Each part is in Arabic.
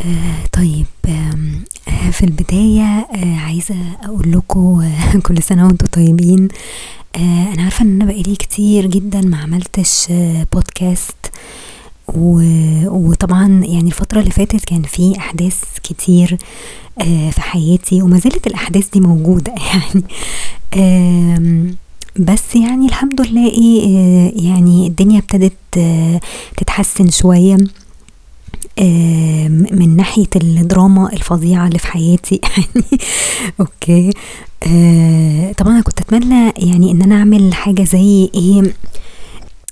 آه طيب آه في البداية آه عايزة أقول لكم آه كل سنة وأنتم طيبين. آه أنا عارفة إن أنا بقالي كتير جدا ما عملتش آه بودكاست و- وطبعا يعني الفترة اللي فاتت كان في أحداث كتير آه في حياتي وما زالت الأحداث دي موجودة يعني. بس يعني الحمد لله إيه آه، يعني الدنيا ابتدت آه، تتحسن شوية. آم، من ناحية الدراما الفظيعة اللي في حياتي. يعني okay. آه، طبعا أنا كنت أتمنى يعني إن أنا أعمل حاجة زي إيه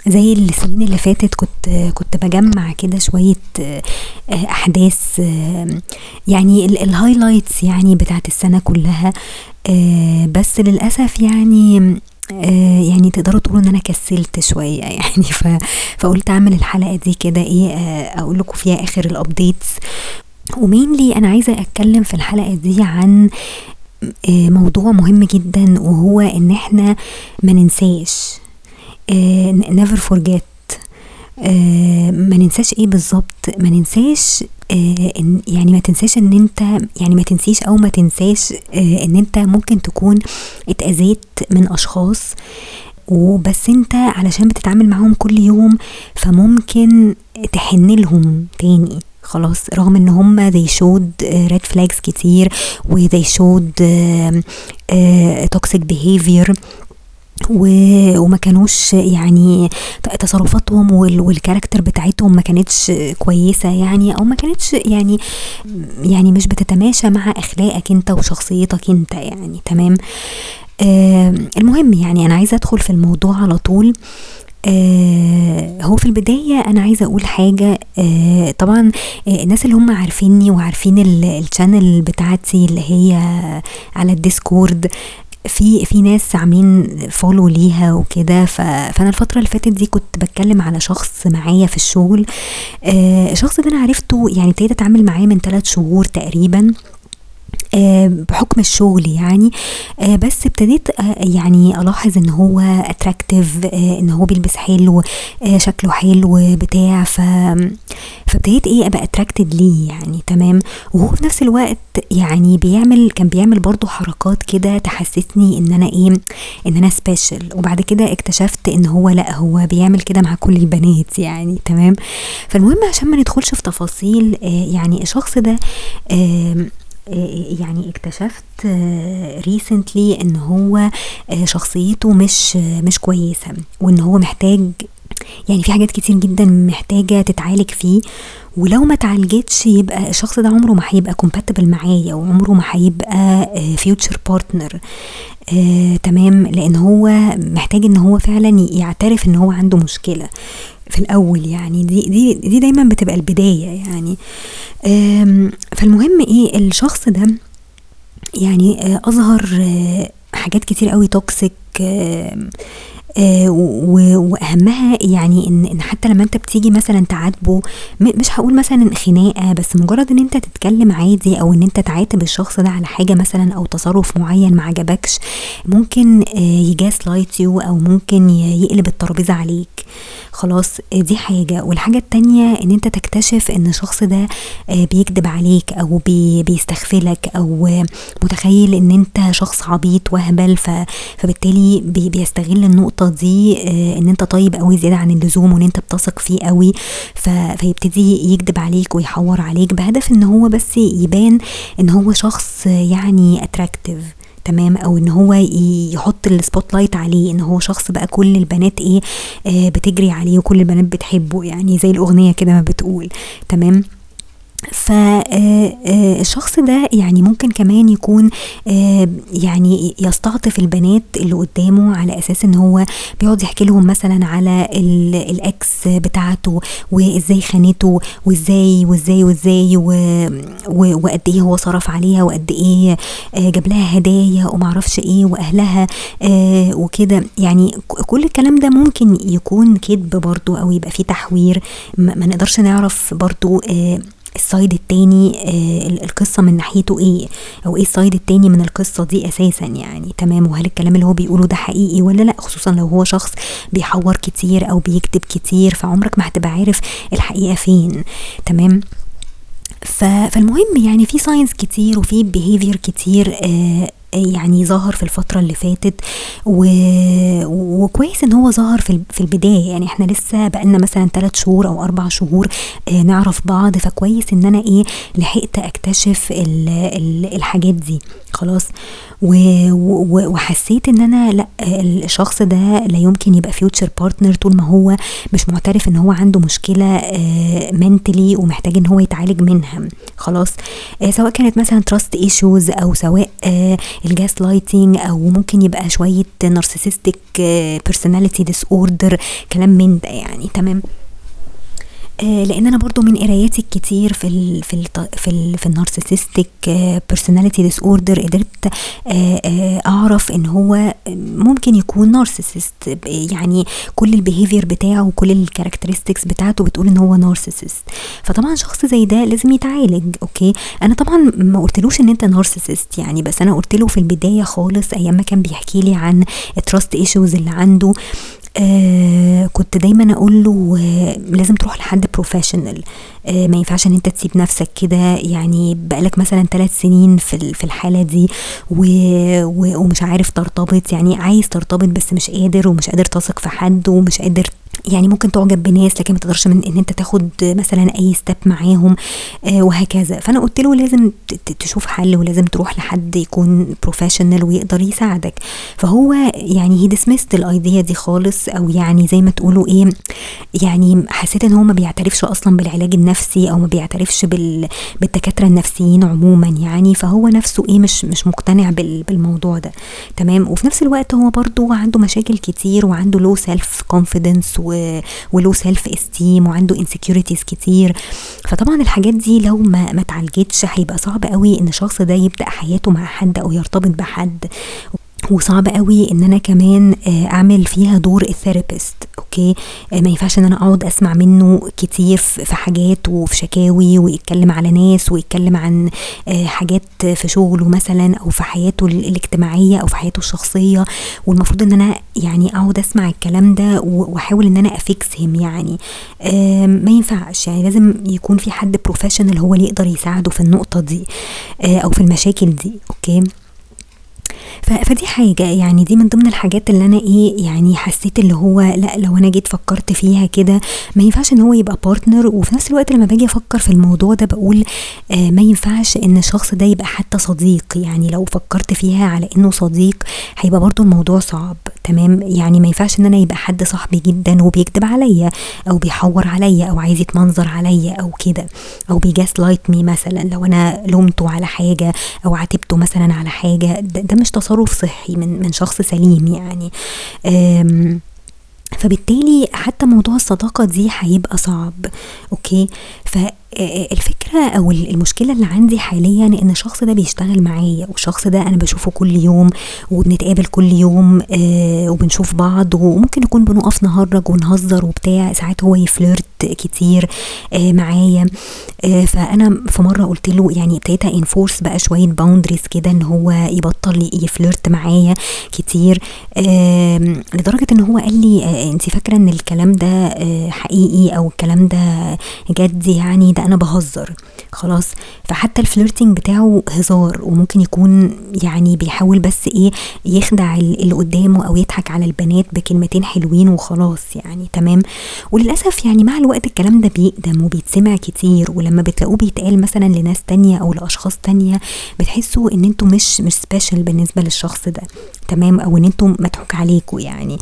زي السنين اللي فاتت كنت كنت بجمع كده شوية آه، آه، يعني ال- ال highlights يعني بتاعت السنة كلها. آه، بس للأسف يعني آه، يعني تقدروا تقولوا إن أنا كسلت شوية يعني ف... فقلت أعمل الحلقة دي كده إيه آه، أقول لكم فيها آخر ال updates و mainly أنا عايزة أتكلم في الحلقة دي عن آه، موضوع مهم جدا وهو إن إحنا ما ننساش. never forget. آه، ما ننساش إيه بالظبط؟ ما ننساش آه، إن يعني ما تنساش ان انت يعني ما تنسيش أو ما تنساش آه، ان انت ممكن تكون اتأذيت من أشخاص وبس انت علشان بتتعامل معاهم كل يوم فممكن تحن لهم تاني خلاص رغم ان هم they showed red flags كتير و they showed toxic behavior و- وما كانوش يعني تصرفاتهم وال- والكاركتر بتاعتهم ما كانتش كويسة يعني أو ما كانتش يعني يعني مش بتتماشى مع أخلاقك أنت وشخصيتك أنت يعني تمام؟ آه المهم يعني أنا عايزة أدخل في الموضوع على طول. آه هو في البداية أنا عايزة أقول حاجة آه طبعا آه الناس اللي هم عارفيني وعارفين ال- ال channel بتاعتي اللي هي على الديسكورد في في ناس عاملين follow ليها وكده فأنا الفترة اللي فاتت دي كنت بتكلم على شخص معايا في الشغل آه الشخص ده أنا عرفته يعني ابتديت أتعامل معاه من ثلاث شهور تقريبا. آه، بحكم الشغل يعني. آه، بس ابتديت آه، يعني ألاحظ إن هو attractive إن هو بيلبس حلو شكله حلو بتاع. ف فابتديت إيه أبقى attracted ليه يعني تمام. وهو في نفس الوقت يعني بيعمل كان بيعمل برضو حركات كده تحسسني إن أنا إيه إن أنا special وبعد كده اكتشفت إن هو لأ هو بيعمل كده مع كل البنات يعني تمام. فالمهم عشان ما ندخلش في تفاصيل يعني الشخص ده يعني اكتشفت recently إن هو آه، شخصيته مش آه، مش كويسة وإن هو محتاج يعني في حاجات كتير جدا محتاجة تتعالج فيه. ولو ما اتعالجتش يبقى الشخص ده عمره ما هيبقى compatible معايا وعمره ما هيبقى future partner آه، تمام؟ لأن هو محتاج إن هو فعلا يعترف إن هو عنده مشكلة في الأول يعني. دي دي دي دايما بتبقى البداية يعني. فالمهم إيه؟ الشخص ده يعني آه، أظهر آه، حاجات كتير قوي toxic وأهمها يعني ان إن حتى لما أنت بتيجي مثلا تعاتبه مش هقول مثلا خناقة بس مجرد إن أنت تتكلم عادي أو إن أنت تعاتب الشخص ده على حاجة مثلا أو تصرف معين ما عجبكش ممكن ي gaslight you أو ممكن يقلب الترابيزة عليك. خلاص آه، دي حاجة. والحاجة التانية إن أنت تكتشف إن الشخص ده آه، بيكذب عليك أو بي بيستغفلك أو آه، متخيل إن أنت شخص عبيط وهبل فبالتالي بي بيستغل النقطة دي آه، إن أنت طيب قوي زيادة عن اللزوم وإن أنت بتثق فيه قوي. فيبتدي يكذب عليك ويحور عليك بهدف إن هو بس يبان إن هو شخص يعني attractive تمام أو إن هو يحط ال spotlight عليه إن هو شخص بقى كل البنات إيه آه بتجري عليه وكل البنات بتحبه يعني زي الأغنية كده ما بتقول تمام فالشخص ده يعني ممكن كمان يكون آه، يعني يستعطف البنات اللي قدامه على أساس إن هو بيقعد يحكي لهم مثلا على ال- ال ex بتاعته وإزاي خانته وإزاي وإزاي وإزاي وقد إيه هو صرف عليها وقد إيه آه، جاب لها هدايا ومعرفش إيه وأهلها آه، وكده. يعني كل الكلام ده ممكن يكون كذب برضو أو يبقى فيه تحوير. ما نقدرش نعرف برضو آه، ال side التاني آه، ال- القصة من ناحيته إيه؟ أو إيه ال side التاني من القصة دي أساسا يعني تمام؟ وهل الكلام اللي هو بيقوله ده حقيقي ولا لا؟ خصوصا لو هو شخص بيحور كتير أو بيكذب كتير فعمرك ما هتبقى عارف الحقيقة فين تمام؟ فالمهم يعني في signs كتير وفي behavior كتير آه يعني ظهر في الفترة اللي فاتت. و... وكويس إن هو ظهر في في البداية. يعني إحنا لسه بقالنا مثلا ثلاث شهور أو أربع شهور آه نعرف بعض. فكويس إن أنا إيه لحقت أكتشف ال... ال... الحاجات دي. خلاص. و... و... وحسيت إن أنا لأ الشخص ده لا يمكن يبقى future partner طول ما هو مش معترف إن هو عنده مشكلة mentally ومحتاج إن هو يتعالج منها. خلاص. آه سواء كانت مثلا trust issues أو سواء ال gaslighting أو ممكن يبقى شوية narcissistic personality disorder كلام من ده يعني تمام؟ لأن أنا برضو من قراياتي الكتير في ال في ال في ال في ال narcissistic personality disorder قدرت آه آه أعرف إن هو ممكن يكون narcissist يعني كل ال behavior بتاعه وكل ال characteristics بتاعته بتقول إن هو narcissist فطبعا شخص زي ده لازم يتعالج okay؟ أنا طبعا ما قلتلوش إن أنت narcissist يعني بس أنا قلت له في البداية خالص أيام ما كان بيحكي لي عن ال trust issues اللي عنده. آه كنت دايما أقول له آه لازم تروح لحد professional آه ما ينفعش إن أنت تسيب نفسك كده. يعني بقالك مثلا ثلاث سنين في في الحالة دي و و ومش عارف ترتبط. يعني عايز ترتبط بس مش قادر ومش قادر تثق في حد ومش قادر يعني ممكن تعجب بناس لكن ما تقدرش من إن أنت تاخد مثلا أي step معاهم آه وهكذا. فأنا قلت له لازم تشوف حل ولازم تروح لحد يكون professional ويقدر يساعدك. فهو يعني he dismissed ال idea دي خالص أو يعني زي ما تقولوا إيه يعني حسيت إن هو ما بيعترفش أصلا بالعلاج النفسي أو ما بيعترفش بال بالدكاترة النفسيين عموما يعني. فهو نفسه إيه مش مش مقتنع بال بالموضوع ده. تمام؟ وفي نفس الوقت هو برضو عنده مشاكل كتير وعنده low self confidence و low self esteem وعنده insecurities كتير. فطبعا الحاجات دي لو ما ما اتعالجتش هيبقى صعب قوي إن الشخص ده يبدأ حياته مع حد أو يرتبط بحد. وصعب قوي إن أنا كمان أعمل فيها دور ال therapist okay؟ ما ينفعش إن أنا أقعد أسمع منه كتير في حاجات وفي شكاوي ويتكلم على ناس ويتكلم عن حاجات في شغله مثلا أو في حياته الاجتماعية أو في حياته الشخصية والمفروض إن أنا يعني أقعد أسمع الكلام ده وأحاول إن أنا ا fix هم يعني. ما ينفعش يعني لازم يكون في حد professional هو اللي يقدر يساعده في النقطة دي أو في المشاكل دي okay؟ فدي حاجة يعني دي من ضمن الحاجات اللي أنا إيه يعني حسيت اللي هو لأ لو أنا جيت فكرت فيها كده ما ينفعش إن هو يبقى partner وفي نفس الوقت لما باجي أفكر في الموضوع ده بقول آه ما ينفعش إن الشخص ده يبقى حتى صديق. يعني لو فكرت فيها على إنه صديق هيبقى برضو الموضوع صعب تمام؟ يعني ما ينفعش إن أنا يبقى حد صاحبي جدا وبيكذب عليا أو بيحور عليا أو عايز يتمنظر عليا أو كده أو بي gaslight me مثلا لو أنا لومته على حاجة أو عاتبته مثلا على حاجة. ده, ده مش تصرف صحي من من شخص سليم يعني. فبالتالي حتى موضوع الصداقة دي هيبقى صعب okay؟ فالفكرة أو المشكلة اللي عندي حاليا إن الشخص ده بيشتغل معايا والشخص ده أنا بشوفه كل يوم وبنتقابل كل يوم آه وبنشوف بعض وممكن نكون بنقف نهرج ونهزر وبتاع ساعات هو ي flirt كتير آه معايا. آه فأنا في مرة قلت له يعني ابتديت enforce بقى شوية boundaries كده إن هو يبطل ي flirt معايا كتير آه لدرجة إن هو قال لي آه انت فاكرة إن الكلام ده آه حقيقي أو الكلام ده جد يعني؟ ده أنا بهزر. خلاص؟ فحتى ال flirting بتاعه هزار وممكن يكون يعني بيحاول بس إيه يخدع اللي قدامه أو يضحك على البنات بكلمتين حلوين وخلاص يعني تمام؟ وللأسف يعني مع الوقت الكلام ده بيقدم وبيتسمع كتير ولما بتلاقوه بيتقال مثلا لناس تانية أو لأشخاص تانية بتحسوا إن أنتوا مش مش special بالنسبة للشخص ده تمام؟ أو إن أنتوا مضحوك عليكم يعني.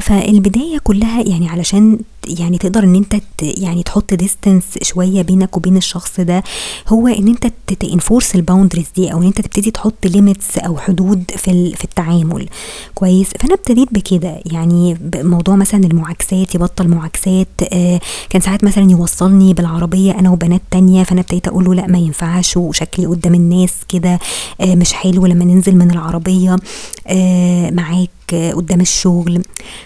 فالبداية كلها يعني علشان يعني تقدر إن أنت يعني تحط distance شوية بينك وبين الشخص ده هو إن أنت ت enforce ال boundaries دي أو إن أنت تبتدي تحط limits أو حدود في في التعامل. كويس؟ فأنا ابتديت بكده. يعني موضوع مثلا المعاكسات يبطل معاكسات آه كان ساعات مثلا يوصلني بالعربية أنا وبنات تانية فأنا ابتديت أقول له لأ ما ينفعش وشكلي قدام الناس كده آه مش حلو لما ننزل من العربية آه معاك قدام الشغل.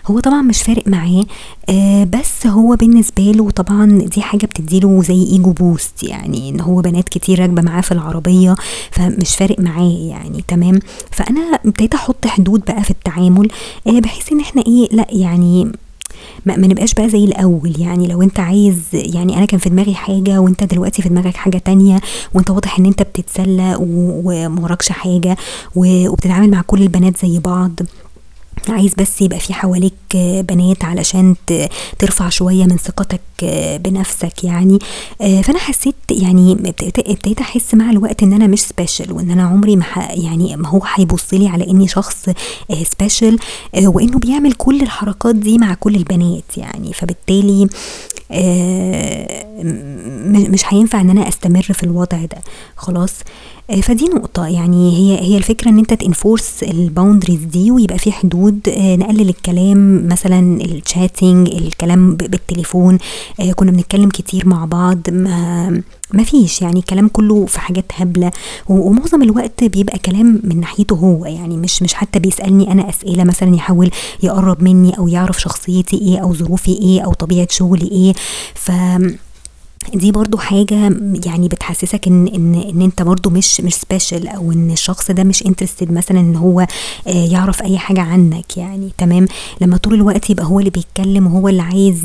هو طبعا مش فارق معاه آه بس هو بالنسبة له طبعا دي حاجة بتديله زي ego boost يعني إن هو بنات كتير راكبة معاه في العربية فمش فارق معاه يعني تمام؟ فأنا ابتديت أحط حدود بقى في التعامل آه بحيث إن إحنا إيه لأ يعني ما, ما نبقاش بقى زي الأول. يعني لو أنت عايز يعني أنا كان في دماغي حاجة وأنت دلوقتي في دماغك حاجة تانية وأنت واضح إن أنت بتتسلى وموراكش حاجة وبتتعامل مع كل البنات زي بعض عايز بس يبقى في حواليك بنات علشان ترفع شوية من ثقتك بنفسك يعني. فأنا حسيت يعني ابتديت أحس مع الوقت إن أنا مش special وإن أنا عمري ما يعني ما هو هيبص لي على إني شخص special وإنه بيعمل كل الحركات دي مع كل البنات يعني. فبالتالي مش هينفع ان أنا استمر في الوضع ده. خلاص؟ آه، فدي نقطة. يعني هي هي الفكرة ان انت ت enforce ال boundaries دي ويبقى في حدود آه، نقلل الكلام مثلا ال chatting الكلام بالتليفون آه، كنا بنتكلم كتير مع بعض ما ما فيش. يعني كلام كله في حاجات هبلة. ومعظم الوقت بيبقى كلام من ناحيته هو. يعني مش مش حتى بيسألني أنا أسئلة مثلا يحاول يقرب مني أو يعرف شخصيتي إيه أو ظروفي إيه أو طبيعة شغلي إيه. ف دي برضو حاجة يعني بتحسسك إن إن إن أنت برضو مش مش special أو إن الشخص ده مش interested مثلا إن هو آه، يعرف أي حاجة عنك يعني. تمام؟ لما طول الوقت يبقى هو اللي بيتكلم وهو اللي عايز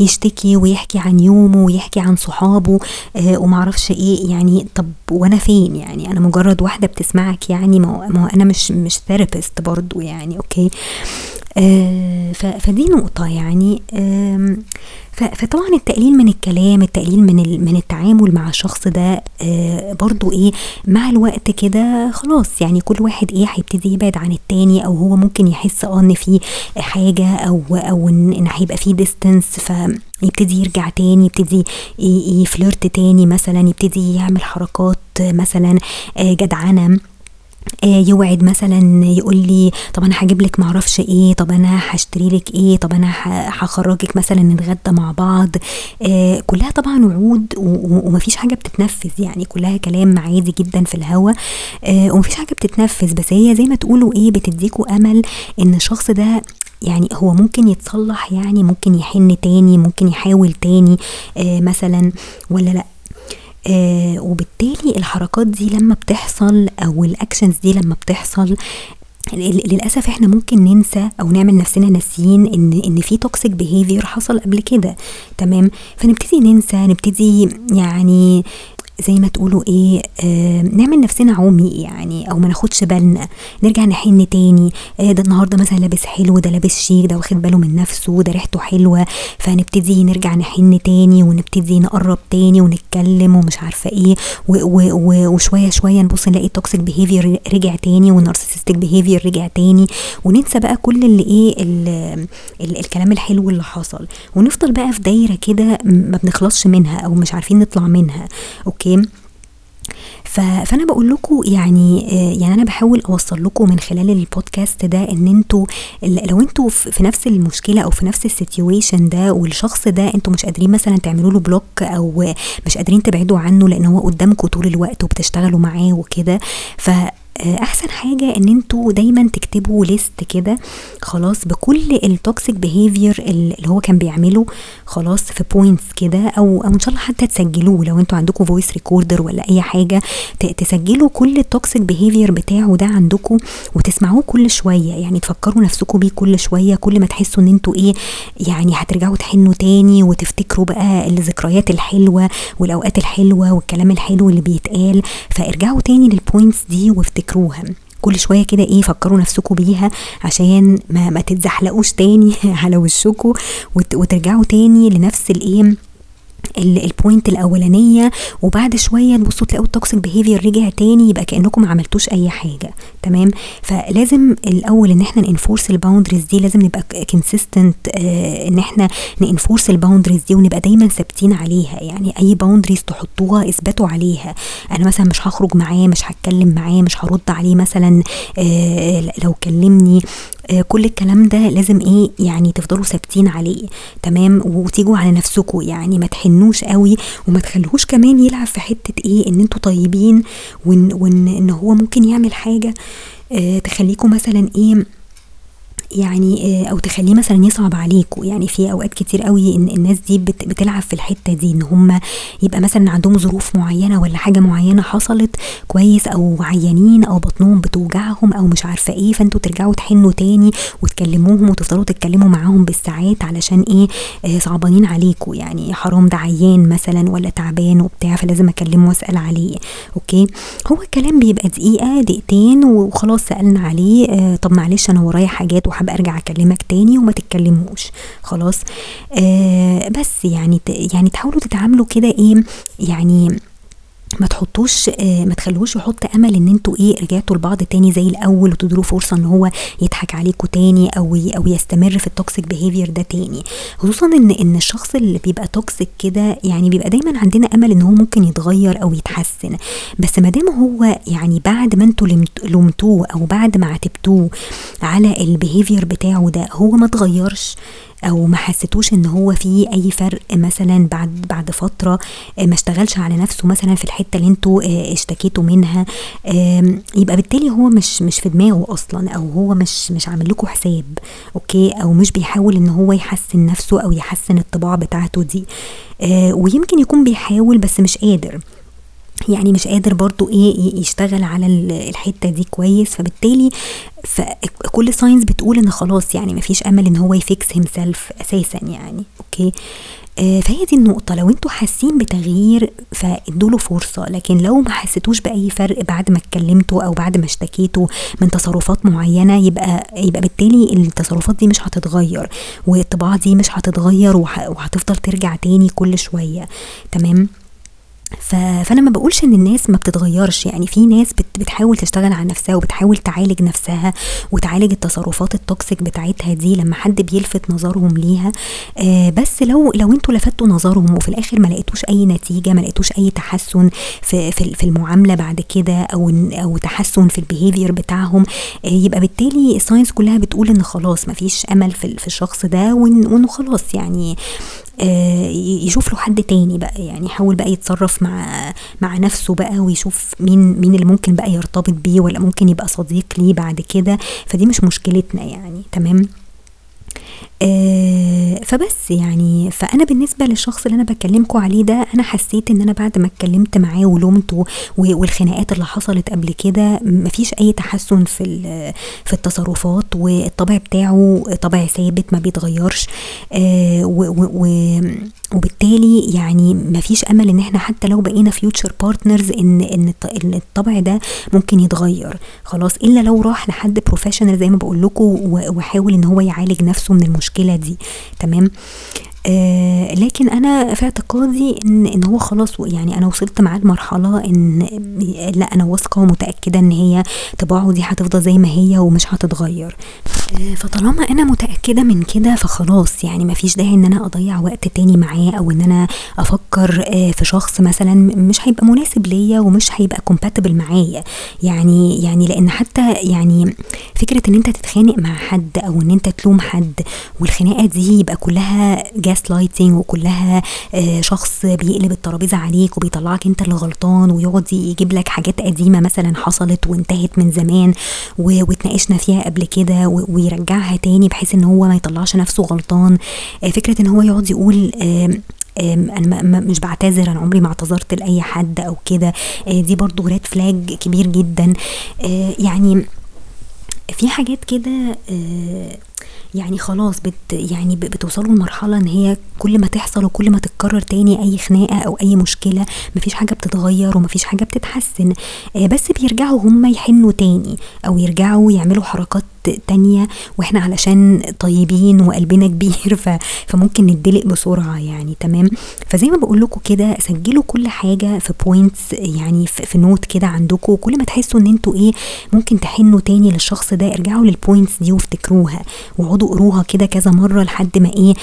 يشتكي ويحكي عن يومه ويحكي عن صحابه آه، ومعرفش إيه يعني. طب وأنا فين يعني؟ أنا مجرد واحدة بتسمعك يعني؟ ما أنا مش مش therapist برضو يعني okay؟ فدي نقطة يعني آه فطبعا التقليل من الكلام التقليل من من التعامل مع الشخص ده آه برضو إيه مع الوقت كده خلاص يعني كل واحد إيه هيبتدي يبعد عن التاني أو هو ممكن يحس آه إن في حاجة أو أو ان, هيبقى في ديستنس فيبتدي يرجع تاني يبتدي يفلرت تاني مثلا يبتدي يعمل حركات مثلا آه جدعنة. آه، يوعد مثلا يقول لي طب أنا هجيب لك معرفش إيه طب أنا هشتري لك إيه طب أنا هخرجك مثلا نتغدى مع بعض. آه، كلها طبعا وعود ومفيش حاجة بتتنفذ يعني كلها كلام عادي جدا في الهوا. آه، ومفيش حاجة بتتنفذ بس هي زي ما تقولوا إيه بتديكوا أمل إن الشخص ده يعني هو ممكن يتصلح يعني ممكن يحن تاني ممكن يحاول تاني مثلا ولا لأ؟ آه وبالتالي الحركات دي لما بتحصل أو ال actions دي لما بتحصل للأسف إحنا ممكن ننسى أو نعمل نفسنا ناسيين ان إن في toxic behavior حصل قبل كده تمام؟ فنبتدي ننسى نبتدي يعني زي ما تقولوا إيه آه نعمل نفسنا عمي يعني أو ما ناخدش بالنا. نرجع نحن تاني. آه ده النهارده مثلا لابس حلو ده لابس شيك ده واخد باله من نفسه ده ريحته حلوة. فنبتدي نرجع نحن تاني ونبتدي نقرب تاني ونتكلم ومش عارفة إيه. وشوية شوية نبص نلاقي ال toxic behavior رجع تاني وال narcissistic behavior رجع تاني. وننسى بقى كل اللي إيه ال ال الكلام الحلو اللي حصل. ونفضل بقى في دايرة كده ما بنخلصش منها أو مش عارفين نطلع منها. okay؟ okay فأنا بقول لكم يعني آه، يعني أنا بحاول أوصل لكم من خلال البودكاست ده إن أنتوا لو أنتوا في نفس المشكلة أو في نفس ال situation ده والشخص ده أنتوا مش قادرين مثلا تعملوا له block أو مش قادرين تبعدوا عنه لأن هو قدامكم طول الوقت وبتشتغلوا معاه وكده أحسن حاجة إن أنتوا دايما تكتبوا list كده خلاص بكل ال toxic behavior اللي هو كان بيعمله خلاص في points كده أو أو إن شاء الله حتى تسجلوه لو أنتوا عندكم voice recorder ولا أي حاجة تسجلوا كل ال toxic behavior بتاعه ده عندكم وتسمعوه كل شوية يعني تفكروا نفسكم بيه كل شوية كل ما تحسوا إن أنتوا إيه يعني هترجعوا تحنوا تاني وتفتكروا بقى الذكريات الحلوة والأوقات الحلوة والكلام الحلو اللي بيتقال فارجعوا تاني لل points دي وافتكروا تفتكروها كل شوية كده إيه فكروا نفسكم بيها عشان ما, ما تتزحلقوش تاني على وشكم وترجعوا تاني لنفس الإيه ال point الأولانية. وبعد شوية تبصوا تلاقوا ال toxic behavior رجع تاني يبقى كأنكم ما عملتوش أي حاجة. تمام؟ فلازم الأول إن إحنا ن enforce ال boundaries دي لازم نبقى consistent آه إن إحنا ن enforce ال boundaries دي ونبقى دايما ثابتين عليها. يعني أي boundaries تحطوها اثبتوا عليها. أنا مثلا مش هخرج معاه مش هتكلم معاه مش هرد عليه مثلا آه لو كلمني. كل الكلام ده لازم إيه يعني تفضلوا ثابتين عليه تمام؟ وتيجوا على نفسكم يعني ما تحنوش قوي وما تخلوهوش كمان يلعب في حتة إيه ان أنتوا طيبين وان إن هو ممكن يعمل حاجة آه تخليكم مثلا إيه يعني آه، أو تخليه مثلا يصعب عليكوا يعني في أوقات كتير قوي إن الناس دي بتلعب في الحتة دي إن هم يبقى مثلا عندهم ظروف معينة ولا حاجة معينة حصلت كويس أو عيانين أو بطنهم بتوجعهم أو مش عارفة إيه فأنتوا ترجعوا تحنوا تاني وتكلموهم وتفضلوا تتكلموا معاهم بالساعات علشان إيه آه صعبانين عليكوا. يعني حرام ده عيان مثلا ولا تعبان وبتاع فلازم أكلمه وأسأل عليه. okay؟ هو الكلام بيبقى دقيقة دقيقتين وخلاص سألنا عليه آه طب معلش أنا ورايا حاجات وحابه أرجع أكلمك تاني وما تتكلموش. خلاص؟ آه بس يعني يعني تحاولوا تتعاملوا كده إيه يعني ما تحطوش آه ما تخلوش يحط أمل إن أنتوا إيه رجعتوا لبعض تاني زي الأول وتدروا فرصة إن هو يضحك عليكوا تاني أو أو يستمر في ال toxic behavior ده تاني. خصوصا إن إن الشخص اللي بيبقى toxic كده يعني بيبقى دايما عندنا أمل إن هو ممكن يتغير أو يتحسن. بس ما دام هو يعني بعد ما أنتوا لمتوه أو بعد ما عاتبتوه على ال behavior بتاعه ده هو ما اتغيرش. أو ما حسيتوش إن هو في أي فرق مثلا بعد بعد فترة آه، ما اشتغلش على نفسه مثلا في الحتة اللي أنتوا آه، اشتكيتوا منها يبقى بالتالي هو مش مش في دماغه أصلا أو هو مش مش عامل لكم حساب okay؟ أو مش بيحاول إن هو يحسن نفسه أو يحسن الطباع بتاعته دي. آه، ويمكن يكون بيحاول بس مش قادر. يعني مش قادر برضو إيه يشتغل على الحتة دي كويس. فبالتالي فكل signs بتقول ان خلاص يعني مفيش أمل ان هو ي fix himself أساسا يعني. okay؟ آه فهي دي النقطة. لو أنتوا حاسين بتغيير فادوا له فرصة. لكن لو ما حسيتوش بأي فرق بعد ما اتكلمتوا أو بعد ما اشتكيتوا من تصرفات معينة يبقى يبقى بالتالي التصرفات دي مش هتتغير والطباع دي مش هتتغير وهتفضل ترجع تاني كل شوية. تمام؟ فأنا ما بقولش إن الناس ما بتتغيرش. يعني في ناس بتحاول تشتغل على نفسها وبتحاول تعالج نفسها وتعالج التصرفات ال toxic بتاعتها دي لما حد بيلفت نظرهم ليها. آه بس لو لو أنتوا لفتوا نظرهم وفي الآخر ما لقيتوش أي نتيجة ما لقيتوش أي تحسن في في, في المعاملة بعد كده أو أو تحسن في ال behavior بتاعهم آه يبقى بالتالي الساينس كلها بتقول إن خلاص ما فيش أمل في, الشخص ده وإنه خلاص يعني يشوف له حد تاني بقى يعني يحاول بقى يتصرف مع مع نفسه بقى ويشوف مين مين اللي ممكن بقى يرتبط بيه ولا ممكن يبقى صديق ليه بعد كده. فدي مش مشكلتنا يعني تمام؟ آه فبس يعني فأنا بالنسبة للشخص اللي أنا بكلمكم عليه ده أنا حسيت إن أنا بعد ما اتكلمت معاه ولومته والخناقات اللي حصلت قبل كده مفيش أي تحسن في في التصرفات والطبع بتاعه طبع ثابت ما بيتغيرش آه وبالتالي يعني مفيش أمل إن إحنا حتى لو بقينا future partners ان إن الطبع ده ممكن يتغير. خلاص إلا لو راح لحد professional زي ما بقول لكم وحاول إن هو يعالج نفسه من المشكلة دي تمام؟ آه لكن أنا في اعتقادي ان إن هو خلاص يعني أنا وصلت معاه لمرحله إن لا أنا واثقة ومتأكدة إن هي طباعه دي هتفضل زي ما هي ومش هتتغير. آه فطالما أنا متأكدة من كده فخلاص يعني مفيش داعي إن أنا أضيع وقت تاني معاه أو إن أنا أفكر آه في شخص مثلا مش هيبقى مناسب ليا ومش هيبقى compatible معايا. يعني يعني لأن حتى يعني فكرة إن أنت تتخانق مع حد أو إن أنت تلوم حد والخناقة دي يبقى كلها gaslighting وكلها آه، شخص بيقلب الترابيزة عليك وبيطلعك انت اللي غلطان ويقعد يجيب لك حاجات قديمة مثلا حصلت وانتهت من زمان واتناقشنا فيها قبل كده ويرجعها تاني بحيث ان هو ما يطلعش نفسه غلطان. آه، فكرة ان هو يقعد يقول أنا مش بعتذر أنا عمري ما اعتذرت لأي حد أو كده. آه، دي برضو ريد فلاج كبير جدا. يعني في حاجات كده يعني خلاص but يعني بتوصلوا لمرحلة إن هي كل ما تحصل وكل ما تتكرر تاني أي خناقة أو أي مشكلة مفيش حاجة بتتغير ومفيش حاجة بتتحسن. آه، بس بيرجعوا هم يحنوا تاني أو يرجعوا يعملوا حركات تانية وإحنا علشان طيبين وقلبنا كبير فممكن ندلق بسرعة يعني تمام؟ فزي ما بقول لكم كده سجلوا كل حاجة في points يعني في note كده عندكم كل ما تحسوا ان أنتوا إيه ممكن تحنوا تاني للشخص ده ارجعوا لل points دي وافتكروها واقعدوا قروها كده كذا مرة لحد ما إيه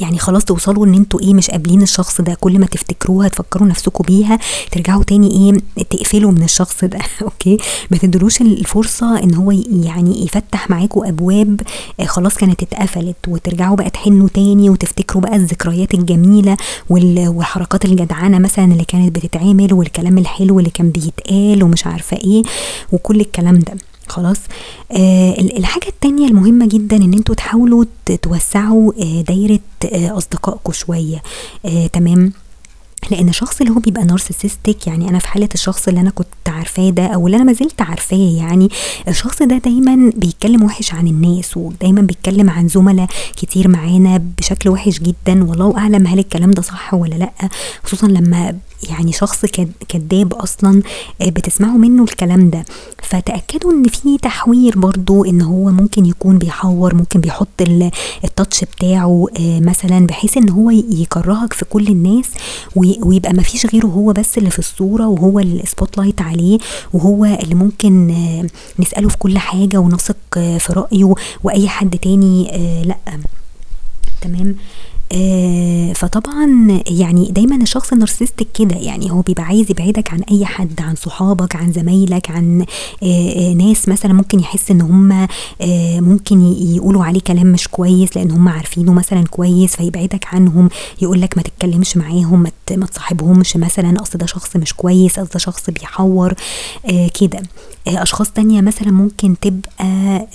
يعني خلاص توصلوا ان أنتوا إيه مش قابلين الشخص ده كل ما تفتكروها تفكروا نفسكم بيها ترجعوا تاني إيه تقفلوا من الشخص ده okay؟ ما تدلوش الفرصة ان هو يعني يفتح معاكم أبواب آه، خلاص كانت اتقفلت وترجعوا بقى تحنوا تاني وتفتكروا بقى الذكريات الجميلة والحركات الجدعانه مثلا اللي كانت بتتعمل والكلام الحلو اللي كان بيتقال ومش عارفة إيه وكل الكلام ده. خلاص آه الحاجة التانية المهمة جدا إن أنتوا تحاولوا توسعوا آه دايرة آه اصدقائكم شوية. آه تمام؟ لأن الشخص اللي هو بيبقى نارسيسستك يعني أنا في حالة الشخص اللي أنا كنت عارفاه ده أو اللي أنا ما زلت عارفاه يعني الشخص ده دايما بيتكلم وحش عن الناس ودايما بيتكلم عن زملاء كتير معانا بشكل وحش جدا والله أعلم هل الكلام ده صح ولا لأ خصوصا لما يعني شخص كذاب أصلا آه، بتسمعوا منه الكلام ده. فتأكدوا إن في تحوير برضو إن هو ممكن يكون بيحور ممكن بيحط ال touch بتاعه آه، مثلا بحيث إن هو يكرهك في كل الناس ويبقى ما فيش غيره هو بس اللي في الصورة وهو ال spotlight عليه وهو اللي ممكن آه، نسأله في كل حاجة ونثق في رأيه وأي حد تاني لأ. تمام؟ آه فطبعا يعني دايما الشخص النارسستك كده يعني هو بيبقى عايز يبعدك عن أي حد عن صحابك عن زمايلك عن آه آه ناس مثلا ممكن يحس إن هم ممكن يقولوا عليه كلام مش كويس لأن هم عارفينه مثلا كويس فيبعدك عنهم يقول لك ما تتكلمش معاهم ما تصاحبهمش مثلا أصل ده شخص مش كويس أصل ده شخص بيحور كده. أشخاص تانية مثلا ممكن تبقى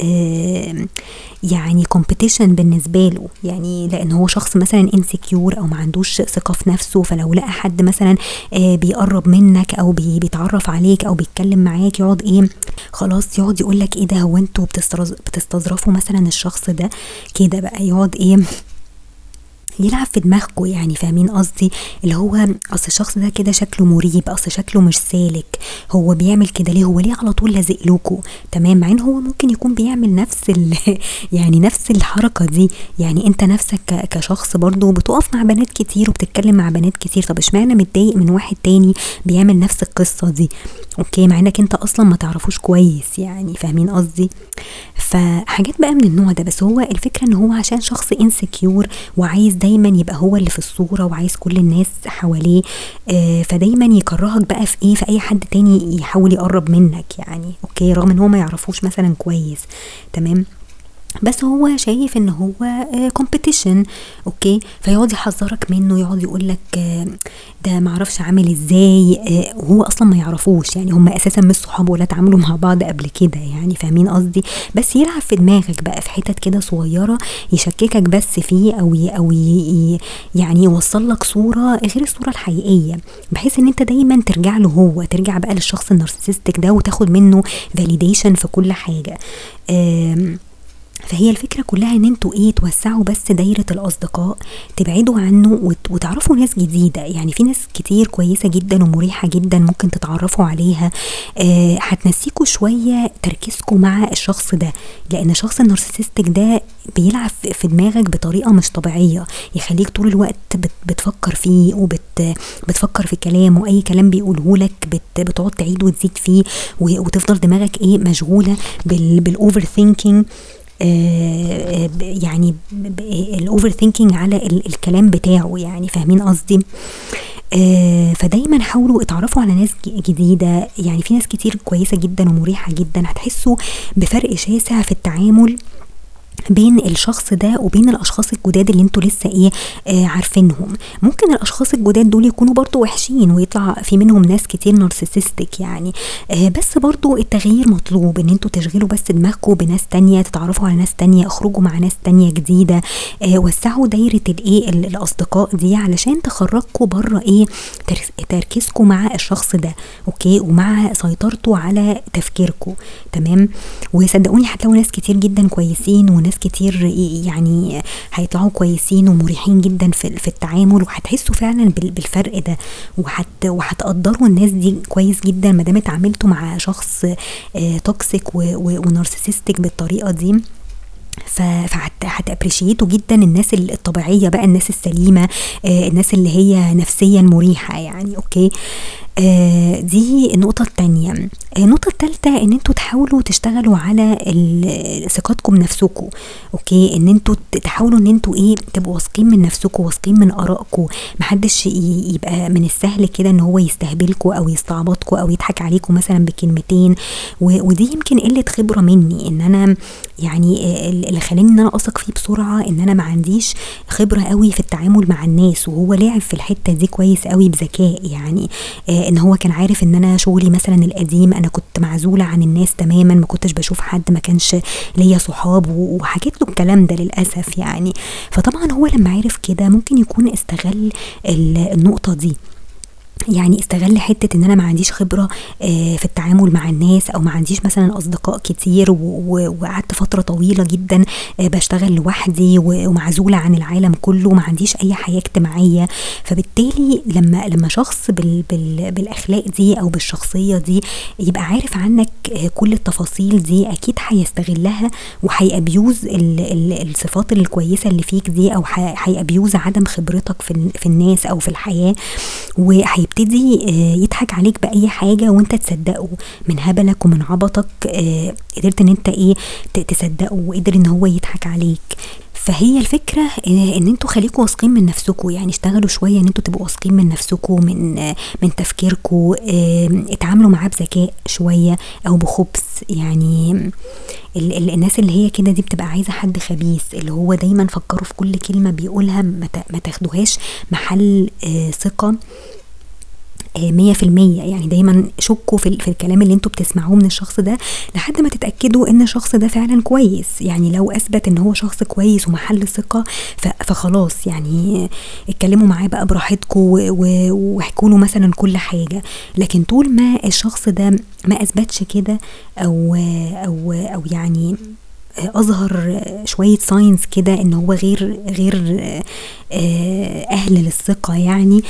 يعني competition بالنسبة له يعني لأن هو شخص مثلا insecure أو ما عندوش ثقة في نفسه فلو لقى حد مثلا آه بيقرب منك أو بي بيتعرف عليك أو بيتكلم معاك يقعد إيه خلاص يقعد يقول لك إيه ده هو أنتوا بتستظرفوا مثلا الشخص ده كده بقى يقعد إيه يلعب في دماغكم يعني فاهمين قصدي؟ اللي هو أصل الشخص ده كده شكله مريب أصل شكله مش سالك هو بيعمل كده ليه؟ هو ليه على طول لازق لكم تمام؟ مع إن هو ممكن يكون بيعمل نفس يعني نفس الحركة دي. يعني أنت نفسك كشخص برضو بتقف مع بنات كتير وبتتكلم مع بنات كتير. طب اشمعنى متضايق من واحد تاني بيعمل نفس القصة دي؟ okay مع إنك أنت أصلا ما تعرفوش كويس يعني فاهمين قصدي؟ فحاجات بقى من النوع ده. بس هو الفكرة إن هو عشان شخص insecure وعايز دايما يبقى هو اللي في الصورة وعايز كل الناس حواليه آه فدايما يكرهك بقى في إيه؟ في أي حد تاني يحاول يقرب منك يعني okay؟ رغم إن هو ما يعرفوش مثلا كويس تمام؟ بس هو شايف إن هو competition آه، okay؟ فيقعد يحذرك منه يقعد يقول لك آه، ده معرفش عامل إزاي آه، وهو أصلا ما يعرفوش يعني هم أساسا مش صحاب ولا اتعاملوا مع بعض قبل كده يعني فاهمين قصدي؟ بس يلعب في دماغك بقى في حتت كده صغيرة يشككك بس فيه أو أو يعني يوصل لك صورة غير الصورة الحقيقية. بحيث إن أنت دايما ترجع له هو ترجع بقى للشخص ال narcissistic ده وتاخد منه فاليديشن في كل حاجة. فهي الفكرة كلها إن أنتوا إيه توسعوا بس دايرة الأصدقاء تبعدوا عنه وتعرفوا ناس جديدة. يعني في ناس كتير كويسة جدا ومريحة جدا ممكن تتعرفوا عليها. آه هتنسيكوا شوية تركيزكم مع الشخص ده لأن الشخص النارسيستك ده بيلعب في دماغك بطريقة مش طبيعية. يخليك طول الوقت بتفكر فيه وبتفكر في كلامه. أي كلام بيقوله لك بت بتقعد تعيد وتزيد فيه وتفضل دماغك إيه مشغولة بال overthinking يعني ال overthinking على الكلام بتاعه يعني فاهمين قصدي؟ آه فدايما حاولوا اتعرفوا على ناس جديدة يعني في ناس كتير كويسة جدا ومريحة جدا هتحسوا بفرق شاسع في التعامل. بين الشخص ده وبين الأشخاص الجداد اللي أنتوا لسه إيه آه عارفينهم. ممكن الأشخاص الجداد دول يكونوا برضو وحشين ويطلع في منهم ناس كتير narcissistic يعني. آه بس برضو التغيير مطلوب ان أنتوا تشغلوا بس دماغكم بناس تانية تتعرفوا على ناس تانية اخرجوا مع ناس تانية جديدة. آه وسعوا دايرة الايه الأصدقاء دي علشان تخرجكم بره إيه تركيزكم مع الشخص ده أوكي؟ ومع سيطرته على تفكيركم تمام؟ وصدقوني هتلاقوا ناس كتير جدا كويسين وناس ناس كتير يعني هيطلعوا كويسين ومريحين جدا في, في التعامل وهتحسوا فعلا بالفرق ده. وهت وهتقدروا الناس دي كويس جدا ما دام اتعاملتوا مع شخص toxic و narcissistic بالطريقة دي. فهت appreciate وا جدا الناس الطبيعية بقى الناس السليمة آه الناس اللي هي نفسيا مريحة يعني okay؟ آه دي النقطة التانية. آه، النقطة التالتة إن أنتوا تحاولوا تشتغلوا على ثقتكم نفسكم okay؟ إن أنتوا تحاولوا إن أنتوا إيه تبقوا واثقين من نفسكم واثقين من ارائكم محدش يبقى من السهل كده إن هو يستهبلكم أو يستعبطكم أو يضحك عليكم مثلا بكلمتين. ودي يمكن قلة خبرة مني إن أنا يعني اللي خلاني إن أنا أثق فيه بسرعة إن أنا ما عنديش خبرة قوي في التعامل مع الناس وهو لعب في الحتة دي كويس قوي بذكاء يعني آه إن هو كان عارف إن أنا شغلي مثلا القديم أنا كنت معزولة عن الناس تماما ما كنتش بشوف حد ما كانش ليا صحاب وحكيت له الكلام ده للأسف يعني. فطبعا هو لما عرف كده ممكن يكون استغل النقطة دي. يعني استغل حتة إن أنا ما عنديش خبرة آه، في التعامل مع الناس أو ما عنديش مثلا أصدقاء كتير وقعدت فترة طويلة جدا آه، بشتغل لوحدي ومعزولة عن العالم كله ما عنديش أي حياة اجتماعية. فبالتالي لما لما شخص بال بال بالأخلاق دي أو بالشخصية دي يبقى عارف عنك آه، كل التفاصيل دي أكيد هيستغلها وهيأبيوز الصفات الكويسة اللي فيك دي أو هيأبيوز عدم خبرتك في, في الناس أو في الحياة. وهي هيبتدي آه، يضحك عليك بأي حاجة وأنت تصدقه من هبلك ومن عبطك آه، قدرت إن أنت إيه تصدقه وقدر إن هو يضحك عليك. فهي الفكرة إن أنتوا خليكوا واثقين من نفسكم يعني اشتغلوا شوية إن أنتوا تبقوا واثقين من نفسكم من من تفكيركم اتعاملوا معاه بذكاء شوية أو بخبث. يعني ال ال الناس اللي هي كده دي بتبقى عايزة حد خبيث اللي هو دايما فكروا في كل كلمة بيقولها ما تاخدوهاش محل آه، ثقة. مية في المية. يعني دايما شكوا في, في الكلام اللي أنتوا بتسمعوه من الشخص ده لحد ما تتأكدوا إن الشخص ده فعلا كويس. يعني لو أثبت إن هو شخص كويس ومحل ثقة فخلاص يعني اتكلموا معاه بقى براحتكم واحكوا له مثلا كل حاجة. لكن طول ما الشخص ده ما أثبتش كده أو أو أو يعني أظهر شوية ساينز كده إن هو غير غير آه، أهل للثقة يعني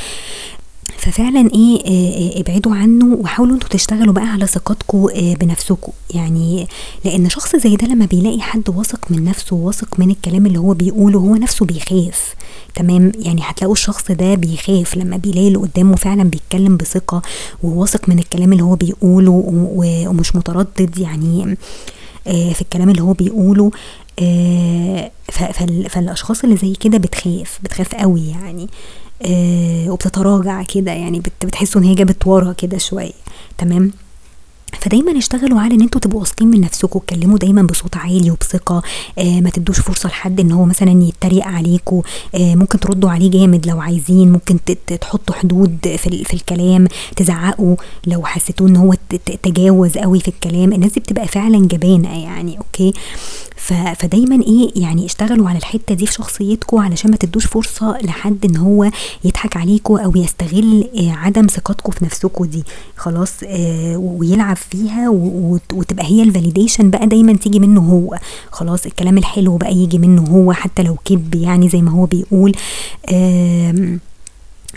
ففعلا إيه آه، آه، ابعدوا عنه وحاولوا أنتوا تشتغلوا بقى على ثقتكم آه، بنفسكم يعني لأن شخص زي ده لما بيلاقي حد واثق من نفسه واثق من الكلام اللي هو بيقوله هو نفسه بيخاف. تمام؟ يعني هتلاقوا الشخص ده بيخاف لما بيلاقي اللي قدامه فعلا بيتكلم بثقة وواثق من الكلام اللي هو بيقوله ومش متردد يعني في الكلام اللي هو بيقوله. فالأشخاص اللي زي كده بتخاف بتخاف قوي يعني. وبتتراجع كده يعني بتحسوا إن هي جابت ورا كده شوية. تمام؟ فدايما اشتغلوا على إن أنتوا تبقوا واثقين من نفسكم اتكلموا دايما بصوت عالي وبثقة آه ما تدوش فرصة لحد إن هو مثلا يتريق عليكم آه ممكن تردوا عليه جامد لو عايزين ممكن تحطوا حدود في, في الكلام تزعقوا لو حسيتوا إن هو تجاوز قوي في الكلام. الناس دي بتبقى فعلا جبانة يعني أوكي؟ فدايما إيه يعني اشتغلوا على الحتة دي في شخصيتكم علشان ما تدوش فرصة لحد ان هو يضحك عليكم أو يستغل آه، عدم ثقتكم في نفسكم دي. خلاص آه ويلعب فيها وتبقى هي الفاليديشن بقى دايما تيجي منه هو. خلاص الكلام الحلو بقى يجي منه هو حتى لو كذب يعني زي ما هو بيقول.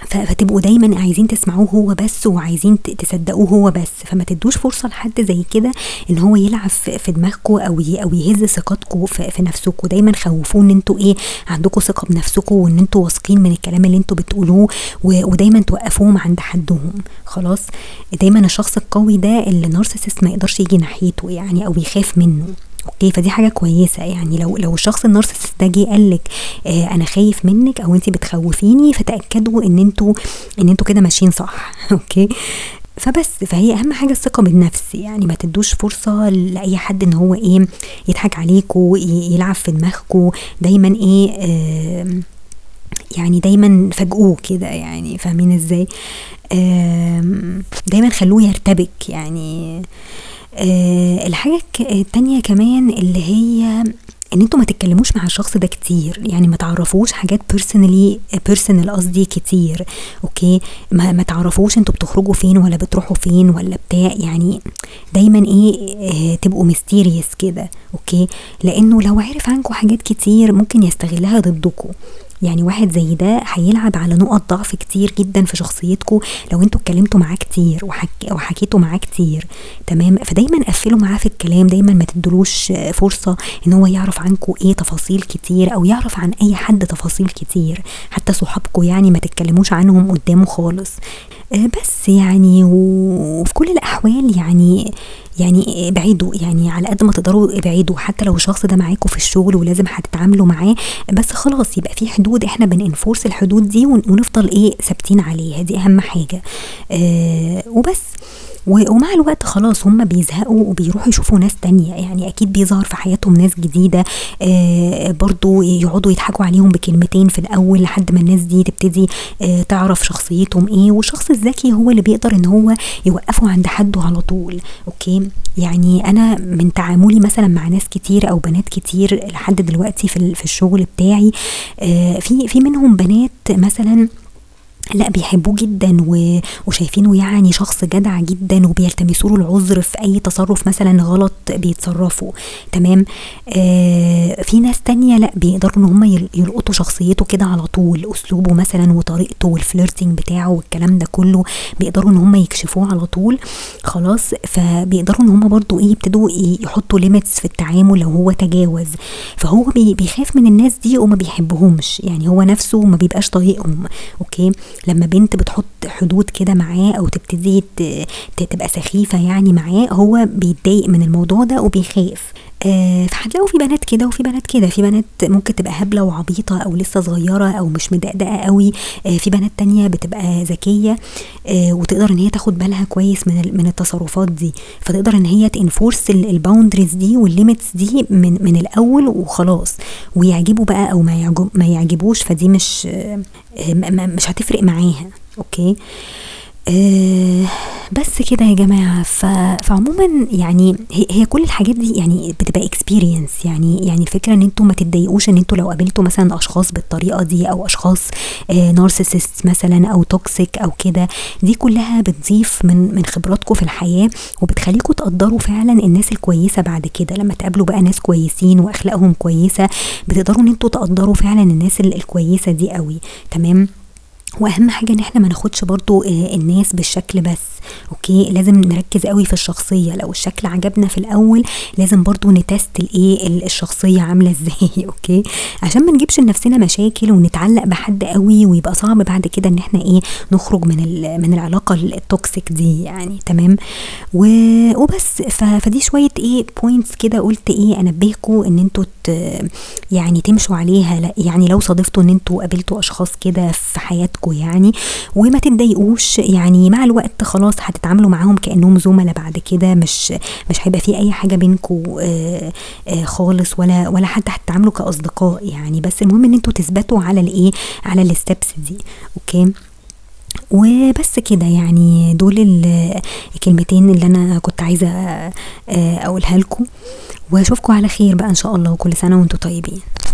فتبقوا دايما عايزين تسمعوه هو بس وعايزين تصدقوه هو بس. فما تدوش فرصة لحد زي كده إن هو يلعب في دماغكم أو أو يهز ثقتكم في نفسكم دايما خوفوه إن أنتوا إيه عندكم ثقة بنفسكم وإن أنتوا واثقين من الكلام اللي أنتوا بتقولوه ودايما توقفوهم عند حدهم. خلاص؟ دايما الشخص القوي ده اللي narcissist ما يقدرش يجي ناحيته يعني أو يخاف منه. okay فدي حاجة كويسة. يعني لو لو الشخص ال narcissist ده جه قال لك آه أنا خايف منك أو انت بتخوفيني فتأكدوا إن أنتوا إن أنتوا كده ماشيين صح. okay؟ فبس فهي أهم حاجة الثقة بالنفس. يعني ما تدوش فرصة لأي حد إن هو إيه يضحك عليكوا يلعب في دماغكوا. دايما إيه آه يعني دايما فاجئوه كده يعني فاهمين إزاي؟ دايما خلوه يرتبك. يعني آه الحاجة التانية كمان اللي هي إن أنتوا ما تتكلموش مع الشخص ده كتير. يعني ما تعرفوش حاجات personally personal قصدي كتير. okay؟ ما, ما تعرفوش أنتوا بتخرجوا فين ولا بتروحوا فين ولا بتاع. يعني دايما إيه آه تبقوا mysterious كده. okay؟ لأنه لو عرف عنكم حاجات كتير ممكن يستغلها ضدكم. يعني واحد زي ده هيلعب على نقط ضعف كتير جدا في شخصيتكم لو أنتوا اتكلمتوا معاه كتير وحك... وحكيتوا معاه كتير تمام؟ فدايما قفلوا معاه في الكلام دايما ما تدلوش فرصة إن هو يعرف عنكم إيه تفاصيل كتير أو يعرف عن أي حد تفاصيل كتير. حتى صحابكم يعني ما تتكلموش عنهم قدامه خالص. بس يعني وفي كل الأحوال يعني يعني ابعدوا يعني على قد ما تقدروا ابعدوا. حتى لو الشخص ده معاكم في الشغل ولازم هتتعاملوا معاه بس خلاص يبقى في حدود. إحنا بننفورس الحدود دي ونفضل إيه ثابتين عليها. دي أهم حاجة. آه وبس. ومع الوقت خلاص هم بيزهقوا وبيروحوا يشوفوا ناس تانية. يعني أكيد بيظهر في حياتهم ناس جديدة آه برضو يقعدوا يضحكوا عليهم بكلمتين في الأول لحد ما الناس دي تبتدي آه تعرف شخصيتهم إيه. والشخص الذكي هو اللي بيقدر إن هو يوقفه عند حده على طول. okay؟ يعني أنا من تعاملي مثلا مع ناس كتير أو بنات كتير لحد دلوقتي في في الشغل بتاعي آه في في منهم بنات مثلا لا بيحبوه جدا وشايفينه يعني شخص جدع جدا وبيلتمسوا له العذر في أي تصرف مثلا غلط بيتصرفوا. تمام؟ آه في ناس تانية لا بيقدروا إن هم يلقطوا شخصيته كده على طول أسلوبه مثلا وطريقته وال flirting بتاعه والكلام ده كله بيقدروا إن هم يكشفوه على طول. خلاص؟ فبيقدروا إن هم برضو إيه يبتدوا يحطوا limits في التعامل لو هو تجاوز. فهو بيخاف من الناس دي وما بيحبهمش. يعني هو نفسه ما بيبقاش طايقهم. okay؟ لما بنت بتحط حدود كده معاه أو تبتدي تبقى سخيفة يعني معاه هو بيتضايق من الموضوع ده وبيخاف. فهتلاقوا في بنات كده وفي بنات كده. في بنات ممكن تبقى هبلة وعبيطة أو لسه صغيرة أو مش مدقدقة قوي. آه في بنات تانية بتبقى ذكية آه وتقدر إن هي تاخد بالها كويس من من التصرفات دي. فتقدر إن هي ت enforce ال boundaries دي وال limits دي من من الأول وخلاص. ويعجبوا بقى أو ما ما يعجبوش فدي مش آه مش هتفرق معاها. okay؟ آه بس كده يا جماعة. فعموما يعني هي كل الحاجات دي يعني بتبقى experience يعني يعني الفكرة إن أنتوا ما تتضايقوش إن أنتوا لو قابلتوا مثلا أشخاص بالطريقة دي أو أشخاص آه narcissist مثلا أو toxic أو كده دي كلها بتضيف من من خبراتكم في الحياة وبتخليكم تقدروا فعلا الناس الكويسة بعد كده. لما تقابلوا بقى ناس كويسين وأخلاقهم كويسة بتقدروا إن أنتوا تقدروا فعلا الناس الكويسة دي قوي. تمام؟ وأهم حاجة إن إحنا ما ناخدش برضو الناس بالشكل بس okay؟ لازم نركز قوي في الشخصية. لو الشكل عجبنا في الأول لازم برضو ن test الايه الشخصية عاملة إزاي okay؟ عشان ما نجيبش لنفسنا مشاكل ونتعلق بحد قوي ويبقى صعب بعد كده إن إحنا إيه نخرج من من العلاقة ال toxic دي يعني تمام؟ وبس. فدي شوية إيه points كده قلت إيه انبهكم إن إنتوا يعني تمشوا عليها. يعني لو صادفتوا إن إنتوا قابلتوا أشخاص كده في حياتكم يعني. وما تتضايقوش يعني مع الوقت خلاص هتتعاملوا معاهم كأنهم زملاء بعد كده. مش مش هيبقى في أي حاجة بينكم آه آه خالص ولا ولا حتى هتتعاملوا كأصدقاء يعني. بس المهم إن أنتوا تثبتوا على الإيه؟ على الستبس دي. أوكي؟ وبس كده يعني دول الكلمتين اللي أنا كنت عايزة أقولها لكم. وأشوفكم على خير بقى إن شاء الله وكل سنة وأنتم طيبين.